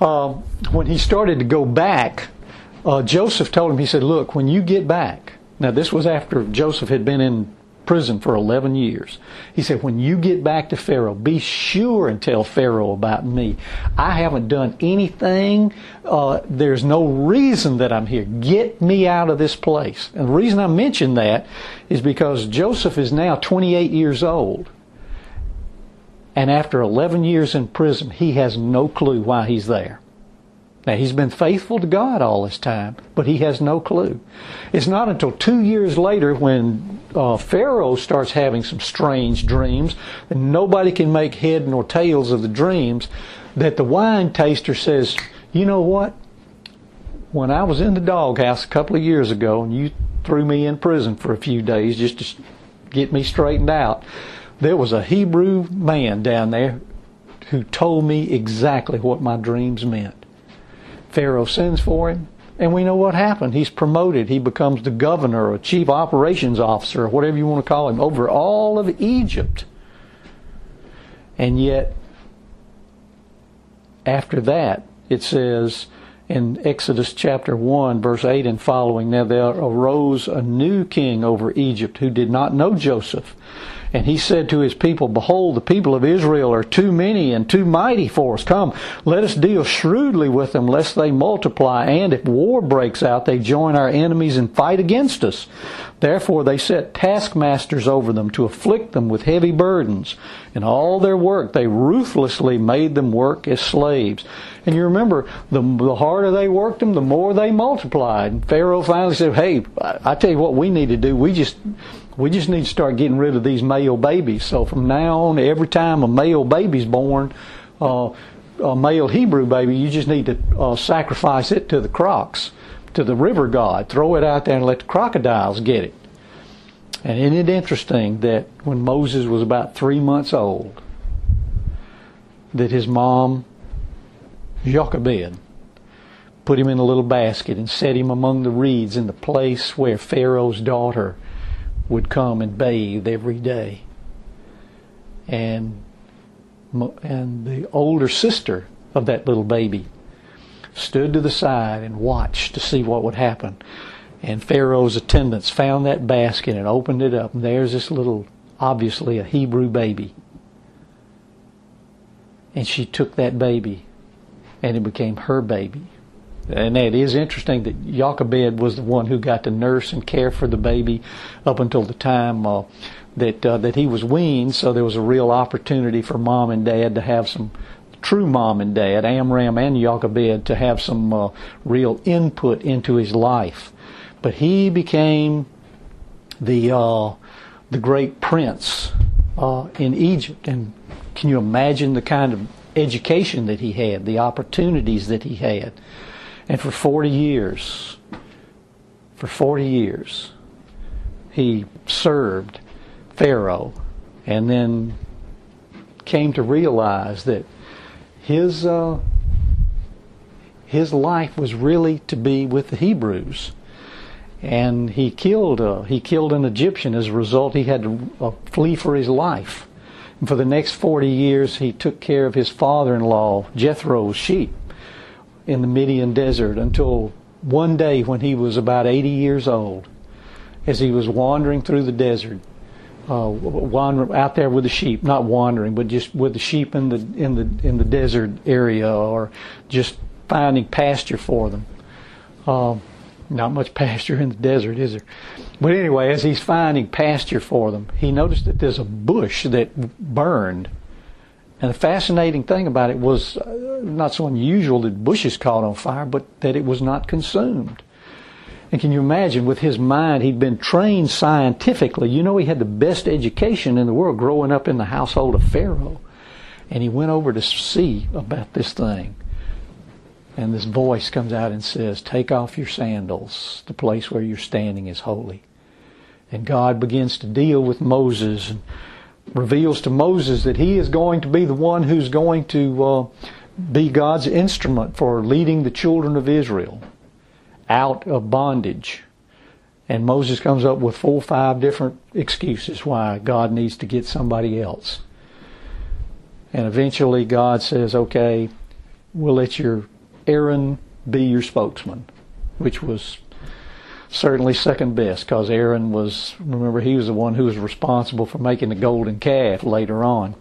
Uh, when he started to go back, uh, Joseph told him, he said, Look, when you get back, now this was after Joseph had been in prison for 11 years. He said, When you get back to Pharaoh, be sure and tell Pharaoh about me. I haven't done anything. Uh, there's no reason that I'm here. Get me out of this place. And the reason I mention that is because Joseph is now 28 years old. And after 11 years in prison, he has no clue why he's there. Now, he's been faithful to God all this time, but he has no clue. It's not until two years later when uh, Pharaoh starts having some strange dreams, and nobody can make head nor tails of the dreams, that the wine taster says, You know what? When I was in the doghouse a couple of years ago, and you threw me in prison for a few days just to get me straightened out, there was a Hebrew man down there who told me exactly what my dreams meant. Pharaoh sends for him, and we know what happened. He's promoted. He becomes the governor or chief operations officer, or whatever you want to call him, over all of Egypt. And yet, after that, it says in Exodus chapter 1, verse 8 and following, Now there arose a new king over Egypt who did not know Joseph. And he said to his people, Behold, the people of Israel are too many and too mighty for us. Come, let us deal shrewdly with them, lest they multiply, and if war breaks out, they join our enemies and fight against us. Therefore they set taskmasters over them to afflict them with heavy burdens. In all their work they ruthlessly made them work as slaves. And you remember, the, the harder they worked them, the more they multiplied. And Pharaoh finally said, Hey, I tell you what we need to do. We just we just need to start getting rid of these male babies. So from now on, every time a male baby's born, uh, a male Hebrew baby, you just need to uh, sacrifice it to the crocs, to the river god. Throw it out there and let the crocodiles get it. And isn't it interesting that when Moses was about three months old, that his mom, Jochebed, put him in a little basket and set him among the reeds in the place where Pharaoh's daughter would come and bathe every day. And and the older sister of that little baby stood to the side and watched to see what would happen. And Pharaoh's attendants found that basket and opened it up, and there's this little, obviously a Hebrew baby. and she took that baby, and it became her baby. And it is interesting that Jochebed was the one who got to nurse and care for the baby up until the time uh, that uh, that he was weaned. So there was a real opportunity for mom and dad to have some true mom and dad, Amram and Jochebed, to have some uh, real input into his life. But he became the uh, the great prince uh, in Egypt, and can you imagine the kind of education that he had, the opportunities that he had? And for 40 years, for 40 years, he served Pharaoh and then came to realize that his uh, his life was really to be with the Hebrews, and he killed uh, he killed an Egyptian. As a result, he had to uh, flee for his life. And for the next forty years, he took care of his father-in-law Jethro's sheep in the Midian desert until one day when he was about 80 years old, as he was wandering through the desert, uh, wandering out there with the sheep, not wandering, but just with the sheep in the in the in the desert area, or just finding pasture for them. Uh, not much pasture in the desert, is there? But anyway, as he's finding pasture for them, he noticed that there's a bush that burned and the fascinating thing about it was uh, not so unusual that bushes caught on fire, but that it was not consumed. And can you imagine, with his mind, he'd been trained scientifically. You know, he had the best education in the world growing up in the household of Pharaoh. And he went over to see about this thing. And this voice comes out and says, Take off your sandals. The place where you're standing is holy. And God begins to deal with Moses and reveals to Moses that he is going to be the one who's going to uh, be God's instrument for leading the children of Israel out of bondage. And Moses comes up with four or five different excuses why God needs to get somebody else. And eventually God says, okay, we'll let your Aaron be your spokesman, which was certainly second best because Aaron was, remember, he was the one who was responsible for making the golden calf later on.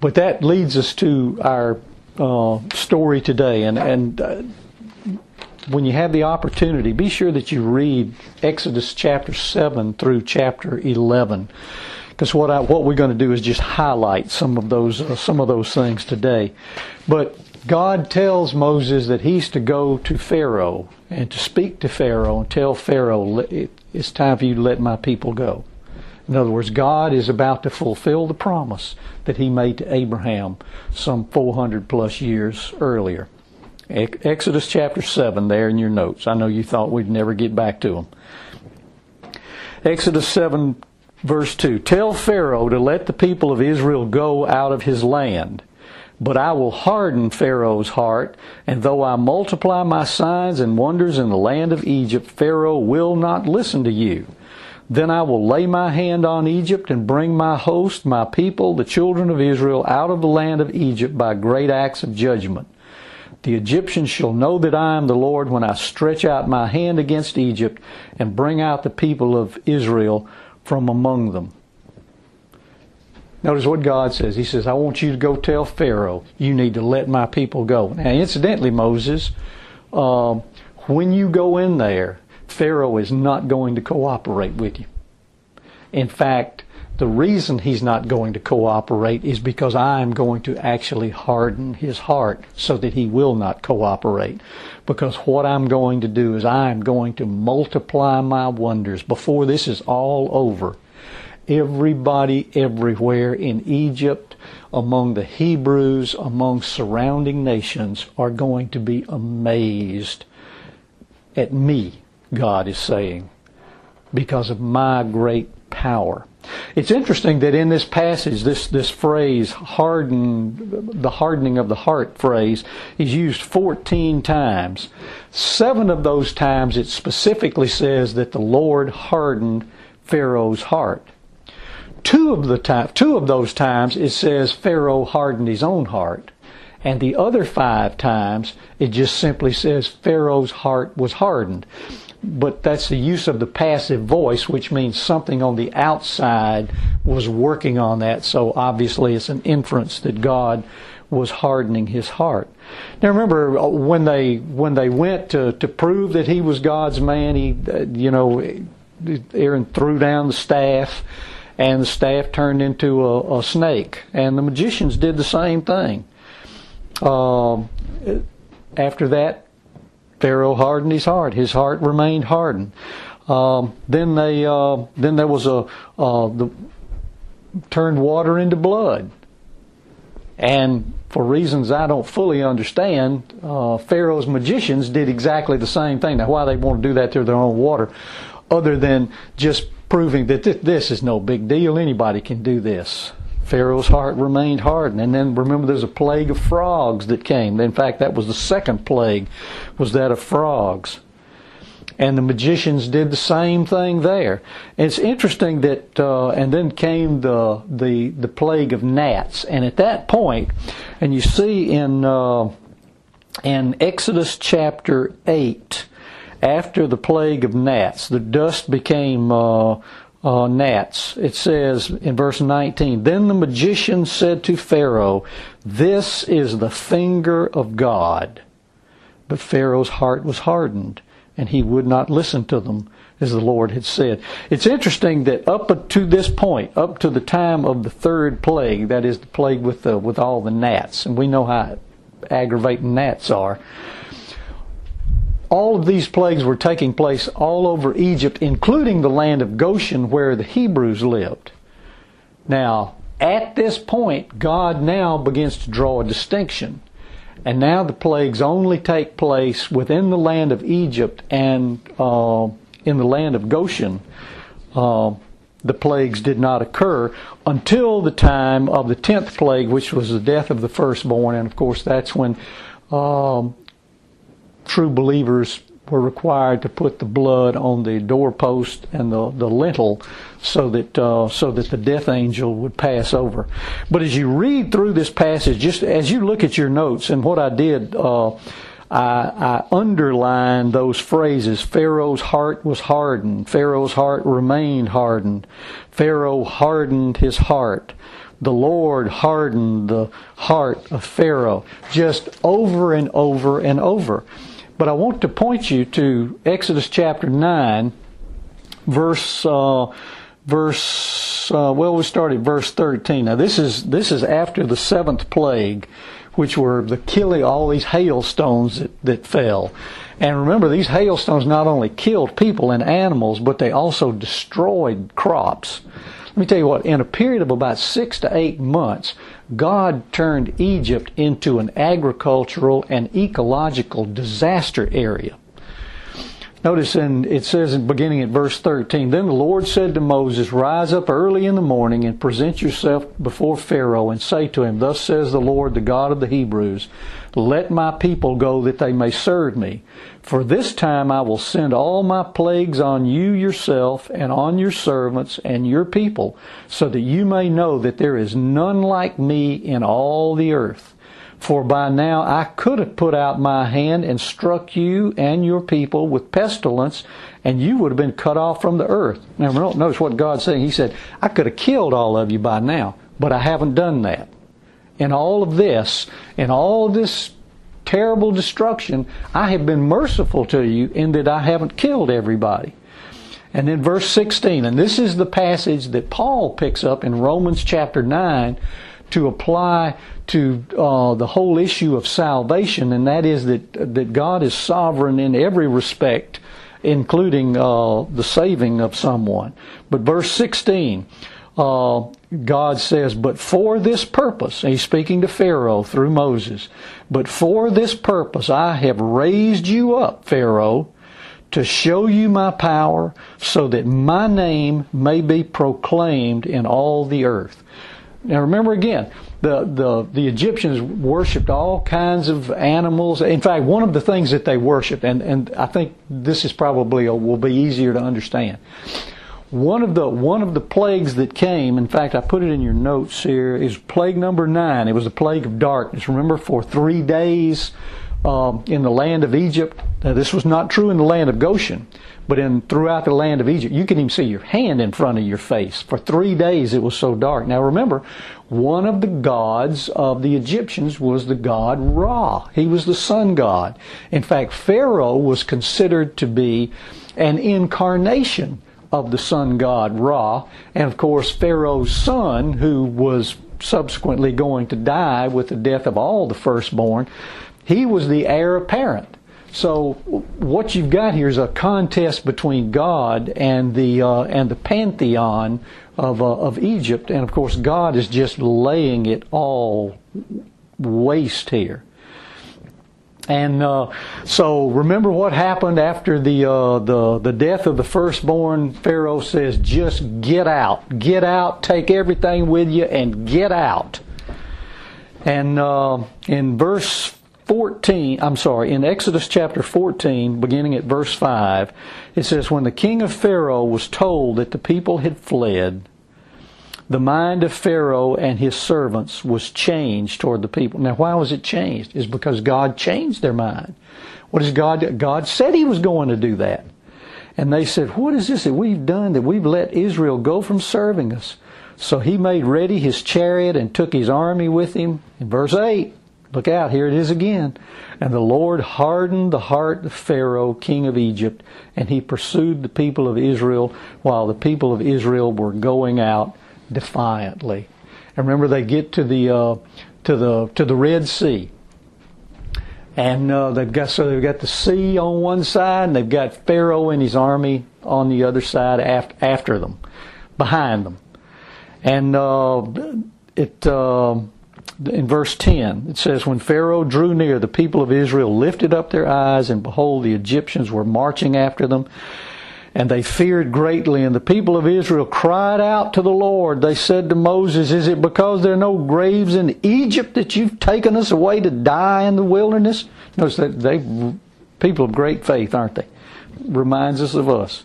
But that leads us to our uh, story today. And, and uh, when you have the opportunity, be sure that you read Exodus chapter 7 through chapter 11. Because what, what we're going to do is just highlight some of those uh, some of those things today. But God tells Moses that he's to go to Pharaoh and to speak to Pharaoh and tell Pharaoh, it's time for you to let my people go. In other words, God is about to fulfill the promise that he made to Abraham some 400 plus years earlier. Exodus chapter 7 there in your notes. I know you thought we'd never get back to them. Exodus 7 verse 2. Tell Pharaoh to let the people of Israel go out of his land but I will harden Pharaoh's heart, and though I multiply my signs and wonders in the land of Egypt, Pharaoh will not listen to you. Then I will lay my hand on Egypt and bring my host, my people, the children of Israel, out of the land of Egypt by great acts of judgment. The Egyptians shall know that I am the Lord when I stretch out my hand against Egypt and bring out the people of Israel from among them. Notice what God says. He says, I want you to go tell Pharaoh, you need to let my people go. Now, incidentally, Moses, um, when you go in there, Pharaoh is not going to cooperate with you. In fact, the reason he's not going to cooperate is because I am going to actually harden his heart so that he will not cooperate. Because what I'm going to do is I am going to multiply my wonders before this is all over everybody everywhere in Egypt, among the Hebrews, among surrounding nations are going to be amazed at me, God is saying, because of my great power. It's interesting that in this passage, this, this phrase, harden, the hardening of the heart phrase, is used 14 times. Seven of those times it specifically says that the Lord hardened Pharaoh's heart. Two of the time, two of those times it says Pharaoh hardened his own heart. And the other five times it just simply says Pharaoh's heart was hardened. But that's the use of the passive voice, which means something on the outside was working on that. So obviously, it's an inference that God was hardening his heart. Now remember uh, when they when they went to to prove that he was God's man, he uh, you know Aaron threw down the staff and the staff turned into a, a snake. And the magicians did the same thing. Uh, after that, Pharaoh hardened his heart. His heart remained hardened. Um, then they uh, then there was a uh, the turned water into blood, and for reasons I don't fully understand, uh, Pharaoh's magicians did exactly the same thing. Now, why they want to do that to their own water, other than just proving that this is no big deal, anybody can do this. Pharaoh's heart remained hardened. And then remember there's a plague of frogs that came. In fact, that was the second plague, was that of frogs. And the magicians did the same thing there. It's interesting that, uh, and then came the, the, the plague of gnats. And at that point, and you see in, uh, in Exodus chapter 8, after the plague of gnats, the dust became uh, uh, gnats. It says in verse 19, Then the magician said to Pharaoh, This is the finger of God. But Pharaoh's heart was hardened, and he would not listen to them, as the Lord had said. It's interesting that up to this point, up to the time of the third plague, that is the plague with the, with all the gnats, and we know how aggravating gnats are all of these plagues were taking place all over Egypt, including the land of Goshen where the Hebrews lived. Now, at this point, God now begins to draw a distinction. And now the plagues only take place within the land of Egypt and uh, in the land of Goshen. Uh, the plagues did not occur until the time of the tenth plague, which was the death of the firstborn. And of course, that's when um, true believers were required to put the blood on the doorpost and the, the lintel so that uh, so that the death angel would pass over. But as you read through this passage, just as you look at your notes, and what I did, uh, I, I underlined those phrases. Pharaoh's heart was hardened. Pharaoh's heart remained hardened. Pharaoh hardened his heart the Lord hardened the heart of Pharaoh just over and over and over. But I want to point you to Exodus chapter 9, verse. Uh, verse uh, well we started verse 13 now this is this is after the seventh plague which were the killing all these hailstones that, that fell and remember these hailstones not only killed people and animals but they also destroyed crops me tell you what in a period of about six to eight months God turned Egypt into an agricultural and ecological disaster area. Notice in, it says in beginning at verse 13, Then the Lord said to Moses, Rise up early in the morning and present yourself before Pharaoh and say to him, Thus says the Lord, the God of the Hebrews, Let my people go that they may serve me. For this time I will send all my plagues on you yourself and on your servants and your people, so that you may know that there is none like me in all the earth. For by now I could have put out my hand and struck you and your people with pestilence, and you would have been cut off from the earth. Now notice what God's saying. He said, I could have killed all of you by now, but I haven't done that. In all of this, in all this terrible destruction, I have been merciful to you in that I haven't killed everybody. And then verse 16, and this is the passage that Paul picks up in Romans chapter 9 to apply to uh, the whole issue of salvation, and that is that, that God is sovereign in every respect, including uh, the saving of someone. But verse 16, uh, God says, But for this purpose, he's speaking to Pharaoh through Moses, but for this purpose I have raised you up, Pharaoh, to show you my power, so that my name may be proclaimed in all the earth. Now remember again, the, the, the Egyptians worshipped all kinds of animals. In fact, one of the things that they worshipped, and, and I think this is probably a, will be easier to understand. One of the one of the plagues that came, in fact, I put it in your notes here, is plague number nine. It was the plague of darkness. Remember, for three days um, in the land of Egypt. Now, this was not true in the land of Goshen, but in throughout the land of Egypt, you can even see your hand in front of your face. For three days it was so dark. Now remember, one of the gods of the Egyptians was the god Ra. He was the sun god. In fact, Pharaoh was considered to be an incarnation of the sun god Ra. And of course, Pharaoh's son, who was subsequently going to die with the death of all the firstborn, he was the heir apparent. So what you've got here is a contest between God and the uh, and the pantheon of uh, of Egypt, and of course God is just laying it all waste here. And uh, so remember what happened after the, uh, the, the death of the firstborn? Pharaoh says, just get out. Get out, take everything with you, and get out. And uh, in verse 14, I'm sorry, in Exodus chapter 14, beginning at verse 5, it says, When the king of Pharaoh was told that the people had fled, the mind of Pharaoh and his servants was changed toward the people. Now, why was it changed? Is because God changed their mind. What is God? God said He was going to do that. And they said, What is this that we've done that we've let Israel go from serving us? So he made ready his chariot and took his army with him. In verse 8, look out, here it is again. And the Lord hardened the heart of Pharaoh, king of Egypt, and he pursued the people of Israel while the people of Israel were going out defiantly. And remember, they get to the uh, to the to the Red Sea, and uh, they've got so they've got the sea on one side, and they've got Pharaoh and his army on the other side after, after them, behind them, and uh, it. In verse 10, it says, When Pharaoh drew near, the people of Israel lifted up their eyes, and behold, the Egyptians were marching after them. And they feared greatly, and the people of Israel cried out to the Lord. They said to Moses, Is it because there are no graves in Egypt that you've taken us away to die in the wilderness? Notice that they people of great faith, aren't they? Reminds us of us.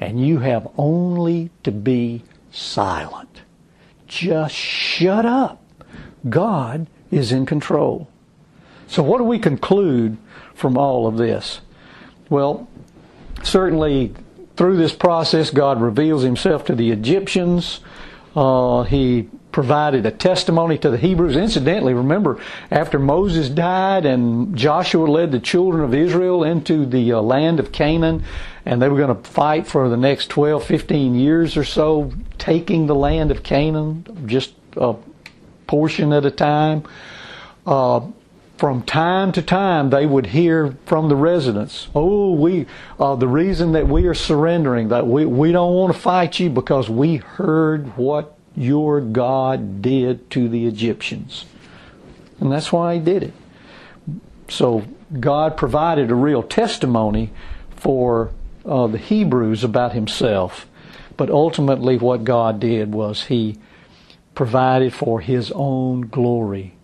and you have only to be silent. Just shut up. God is in control. So, what do we conclude from all of this? Well, certainly through this process, God reveals himself to the Egyptians. Uh, he provided a testimony to the Hebrews. Incidentally, remember, after Moses died and Joshua led the children of Israel into the uh, land of Canaan, and they were going to fight for the next 12, 15 years or so, taking the land of Canaan, just a portion at a time. Uh, from time to time they would hear from the residents, "Oh, we uh, the reason that we are surrendering that we we don't want to fight you because we heard what your God did to the Egyptians." And that's why he did it. So God provided a real testimony for uh, the Hebrews about himself. But ultimately what God did was he provided for his own glory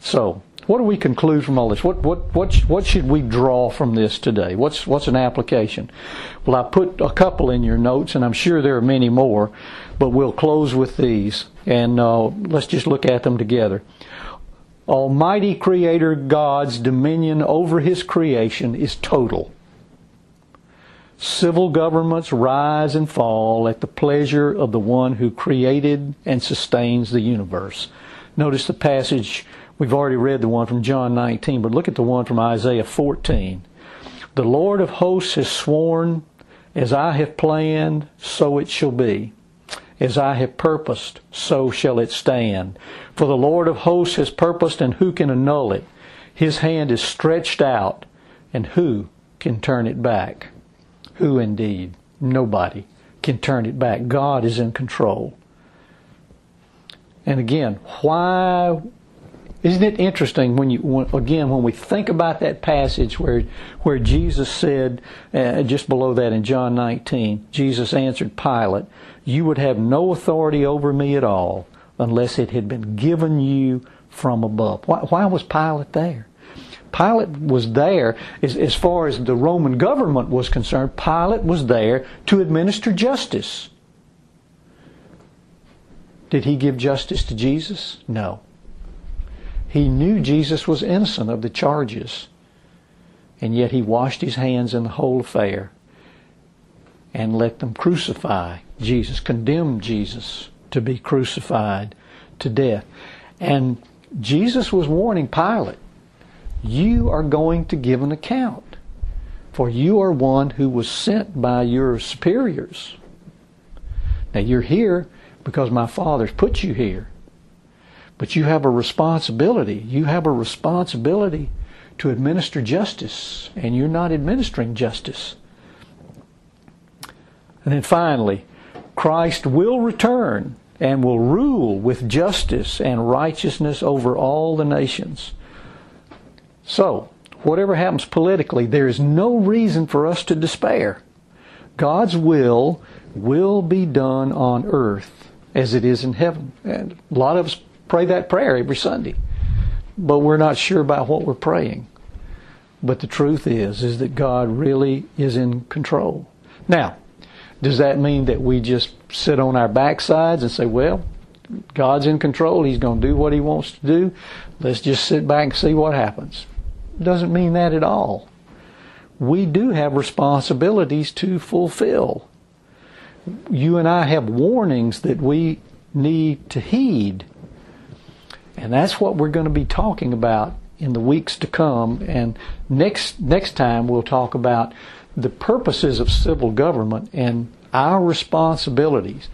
so, what do we conclude from all this? What, what, what, what should we draw from this today? What's, what's an application? Well, I put a couple in your notes, and I'm sure there are many more, but we'll close with these, and uh, let's just look at them together. Almighty Creator God's dominion over His creation is total. Civil governments rise and fall at the pleasure of the one who created and sustains the universe. Notice the passage We've already read the one from John 19, but look at the one from Isaiah 14. The Lord of hosts has sworn, as I have planned, so it shall be. As I have purposed, so shall it stand. For the Lord of hosts has purposed, and who can annul it? His hand is stretched out, and who can turn it back? Who indeed? Nobody can turn it back. God is in control. And again, why Isn't it interesting when you when, again when we think about that passage where where Jesus said uh, just below that in John 19, Jesus answered Pilate, "You would have no authority over me at all unless it had been given you from above." Why, why was Pilate there? Pilate was there as, as far as the Roman government was concerned. Pilate was there to administer justice. Did he give justice to Jesus? No. He knew Jesus was innocent of the charges, and yet he washed his hands in the whole affair and let them crucify Jesus, condemn Jesus to be crucified to death. And Jesus was warning Pilate, you are going to give an account, for you are one who was sent by your superiors. Now you're here because my Father's put you here. But you have a responsibility. You have a responsibility to administer justice, and you're not administering justice. And then finally, Christ will return and will rule with justice and righteousness over all the nations. So, whatever happens politically, there is no reason for us to despair. God's will will be done on earth as it is in heaven. And a lot of us pray that prayer every Sunday. But we're not sure about what we're praying. But the truth is, is that God really is in control. Now, does that mean that we just sit on our backsides and say, well, God's in control. He's going to do what he wants to do. Let's just sit back and see what happens. Doesn't mean that at all. We do have responsibilities to fulfill. You and I have warnings that we need to heed. And that's what we're going to be talking about in the weeks to come. And next next time we'll talk about the purposes of civil government and our responsibilities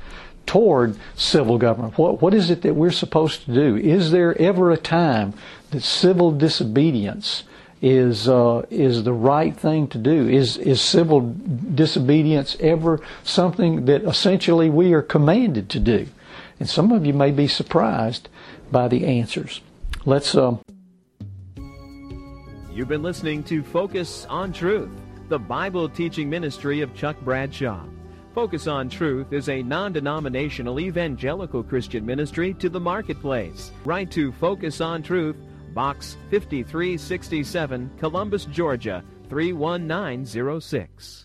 toward civil government. What what is it that we're supposed to do? Is there ever a time that civil disobedience is uh, is the right thing to do? Is is civil disobedience ever something that essentially we are commanded to do? And some of you may be surprised by the answers. Let's. Uh... You've been listening to Focus on Truth, the Bible teaching ministry of Chuck Bradshaw. Focus on Truth is a non denominational evangelical Christian ministry to the marketplace. Write to Focus on Truth, Box 5367, Columbus, Georgia 31906.